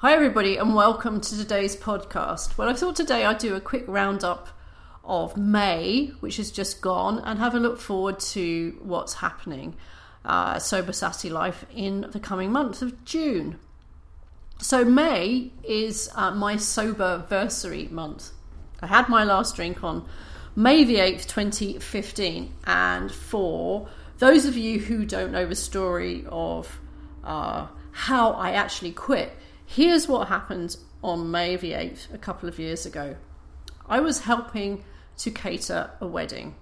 Hi, everybody, and welcome to today's podcast. Well, I thought today I'd do a quick roundup of May, which has just gone, and have a look forward to what's happening uh, Sober Sassy Life in the coming month of June. So, May is uh, my sober versary month. I had my last drink on May the 8th, 2015, and for those of you who don't know the story of uh, how I actually quit, Here's what happened on May the 8th, a couple of years ago. I was helping to cater a wedding,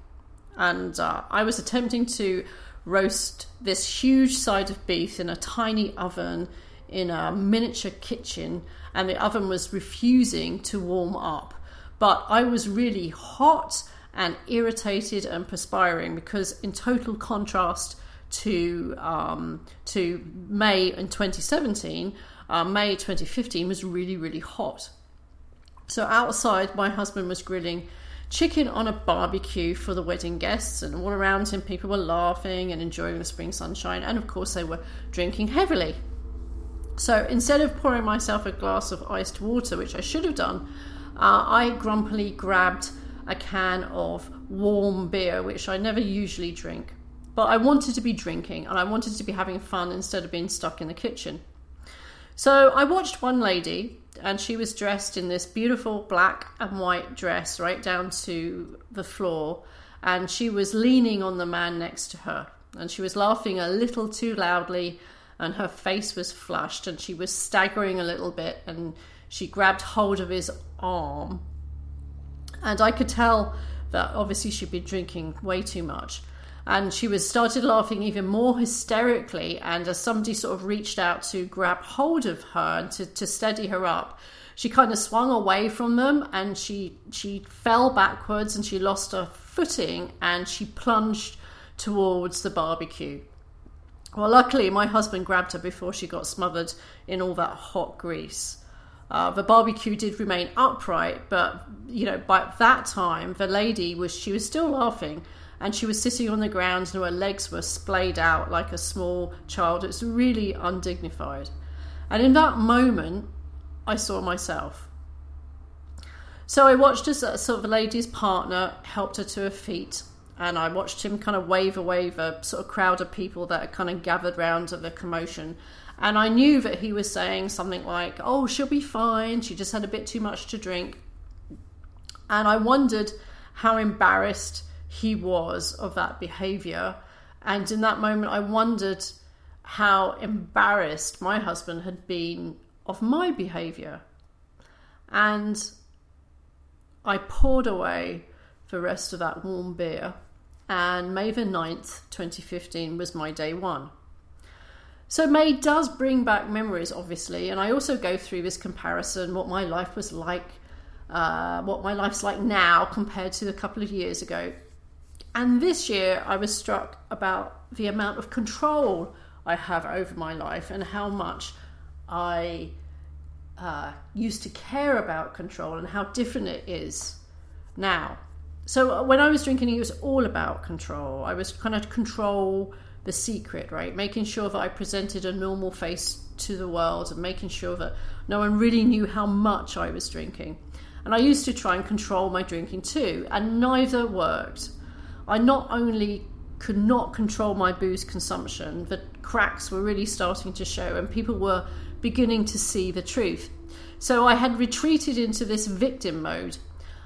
and uh, I was attempting to roast this huge side of beef in a tiny oven in a miniature kitchen, and the oven was refusing to warm up. But I was really hot and irritated and perspiring because, in total contrast to um, to May in 2017, uh, May 2015 was really, really hot. So outside, my husband was grilling chicken on a barbecue for the wedding guests, and all around him, people were laughing and enjoying the spring sunshine, and of course, they were drinking heavily. So instead of pouring myself a glass of iced water, which I should have done, uh, I grumpily grabbed a can of warm beer, which I never usually drink. But I wanted to be drinking and I wanted to be having fun instead of being stuck in the kitchen. So I watched one lady, and she was dressed in this beautiful black and white dress right down to the floor, and she was leaning on the man next to her, and she was laughing a little too loudly, and her face was flushed, and she was staggering a little bit, and she grabbed hold of his arm, and I could tell that obviously she'd been drinking way too much and she was started laughing even more hysterically and as somebody sort of reached out to grab hold of her and to, to steady her up she kind of swung away from them and she she fell backwards and she lost her footing and she plunged towards the barbecue. Well luckily my husband grabbed her before she got smothered in all that hot grease. Uh, the barbecue did remain upright but you know by that time the lady was she was still laughing and she was sitting on the ground and her legs were splayed out like a small child. It's really undignified. And in that moment, I saw myself. So I watched as a sort of lady's partner helped her to her feet, and I watched him kind of wave away the sort of crowd of people that had kind of gathered round to the commotion. And I knew that he was saying something like, Oh, she'll be fine. She just had a bit too much to drink. And I wondered how embarrassed he was of that behavior. And in that moment, I wondered how embarrassed my husband had been of my behavior. And I poured away the rest of that warm beer. And May the 9th, 2015, was my day one. So May does bring back memories, obviously, and I also go through this comparison what my life was like, uh, what my life's like now compared to a couple of years ago. And this year, I was struck about the amount of control I have over my life and how much I uh, used to care about control and how different it is now. So uh, when I was drinking, it was all about control. I was kind of control the secret, right? Making sure that I presented a normal face to the world and making sure that no one really knew how much I was drinking. And I used to try and control my drinking too, and neither worked. I not only could not control my booze consumption, the cracks were really starting to show, and people were beginning to see the truth. So I had retreated into this victim mode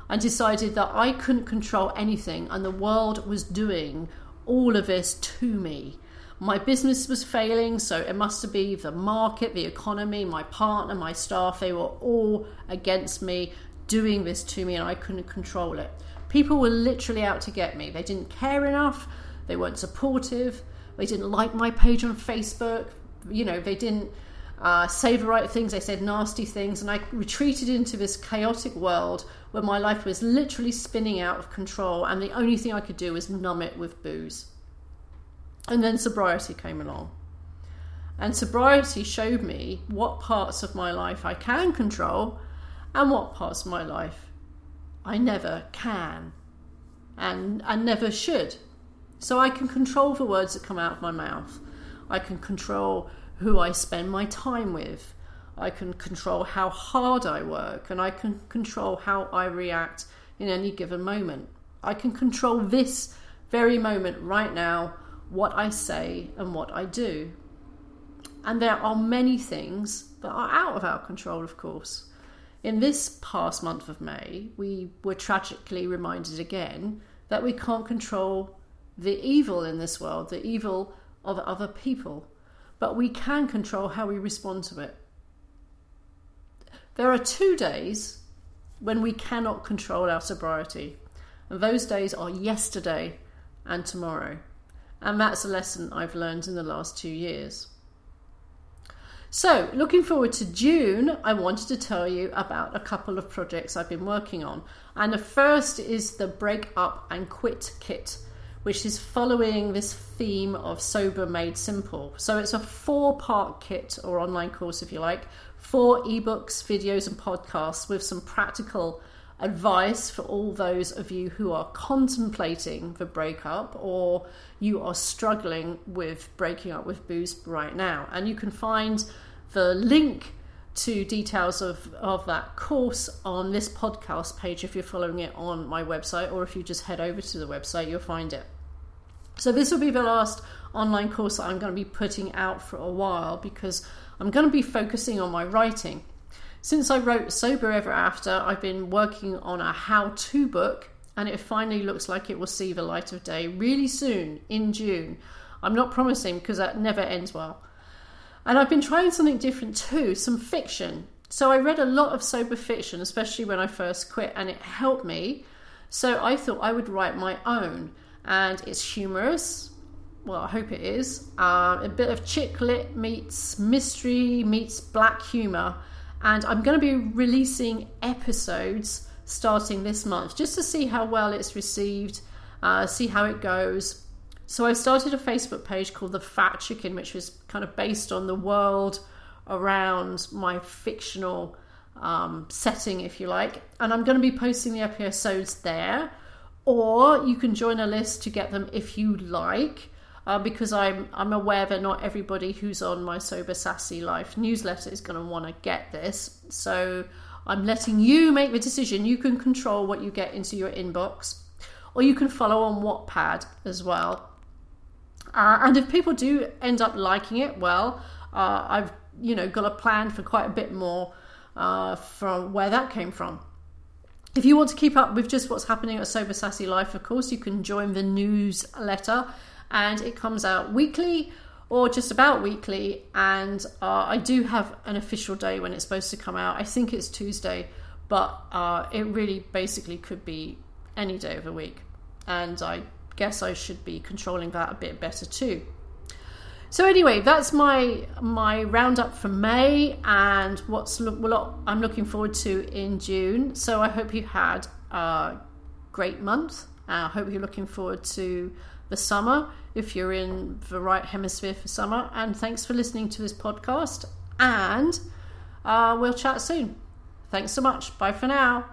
and decided that I couldn't control anything, and the world was doing all of this to me. My business was failing, so it must be the market, the economy, my partner, my staff, they were all against me, doing this to me, and I couldn't control it. People were literally out to get me. They didn't care enough. They weren't supportive. They didn't like my page on Facebook. You know, they didn't uh, say the right things, they said nasty things, and I retreated into this chaotic world where my life was literally spinning out of control, and the only thing I could do was numb it with booze. And then sobriety came along. And sobriety showed me what parts of my life I can control and what parts of my life I never can and, and never should. So I can control the words that come out of my mouth. I can control who I spend my time with. I can control how hard I work and I can control how I react in any given moment. I can control this very moment right now, what I say and what I do. And there are many things that are out of our control, of course. In this past month of May, we were tragically reminded again that we can't control the evil in this world, the evil of other people, but we can control how we respond to it. There are two days when we cannot control our sobriety, and those days are yesterday and tomorrow. And that's a lesson I've learned in the last two years. So, looking forward to June, I wanted to tell you about a couple of projects I've been working on. And the first is the Break Up and Quit Kit, which is following this theme of Sober Made Simple. So, it's a four part kit or online course, if you like, four ebooks, videos, and podcasts with some practical advice for all those of you who are contemplating the breakup or you are struggling with breaking up with booze right now. And you can find the link to details of, of that course on this podcast page if you're following it on my website, or if you just head over to the website, you'll find it. So, this will be the last online course that I'm going to be putting out for a while because I'm going to be focusing on my writing. Since I wrote Sober Ever After, I've been working on a how to book, and it finally looks like it will see the light of day really soon in June. I'm not promising because that never ends well. And I've been trying something different too, some fiction. So I read a lot of sober fiction, especially when I first quit, and it helped me. So I thought I would write my own. And it's humorous. Well, I hope it is. Uh, a bit of chick lit meets mystery meets black humor and I'm going to be releasing episodes starting this month just to see how well it's received, uh, see how it goes. So I started a Facebook page called The Fat Chicken, which was kind of based on the world around my fictional um, setting, if you like. And I'm going to be posting the episodes there, or you can join a list to get them if you like uh, because I'm I'm aware that not everybody who's on my sober sassy life newsletter is going to want to get this. So I'm letting you make the decision. You can control what you get into your inbox, or you can follow on Wattpad as well. Uh, and if people do end up liking it, well, uh, I've you know got a plan for quite a bit more uh, from where that came from. If you want to keep up with just what's happening at Sober Sassy Life, of course, you can join the newsletter and it comes out weekly or just about weekly. And uh, I do have an official day when it's supposed to come out. I think it's Tuesday, but uh, it really basically could be any day of the week. And I guess I should be controlling that a bit better too. So anyway, that's my my roundup for May and what's what I'm looking forward to in June. So I hope you had a great month. I hope you're looking forward to the summer if you're in the right hemisphere for summer. And thanks for listening to this podcast. And uh, we'll chat soon. Thanks so much. Bye for now.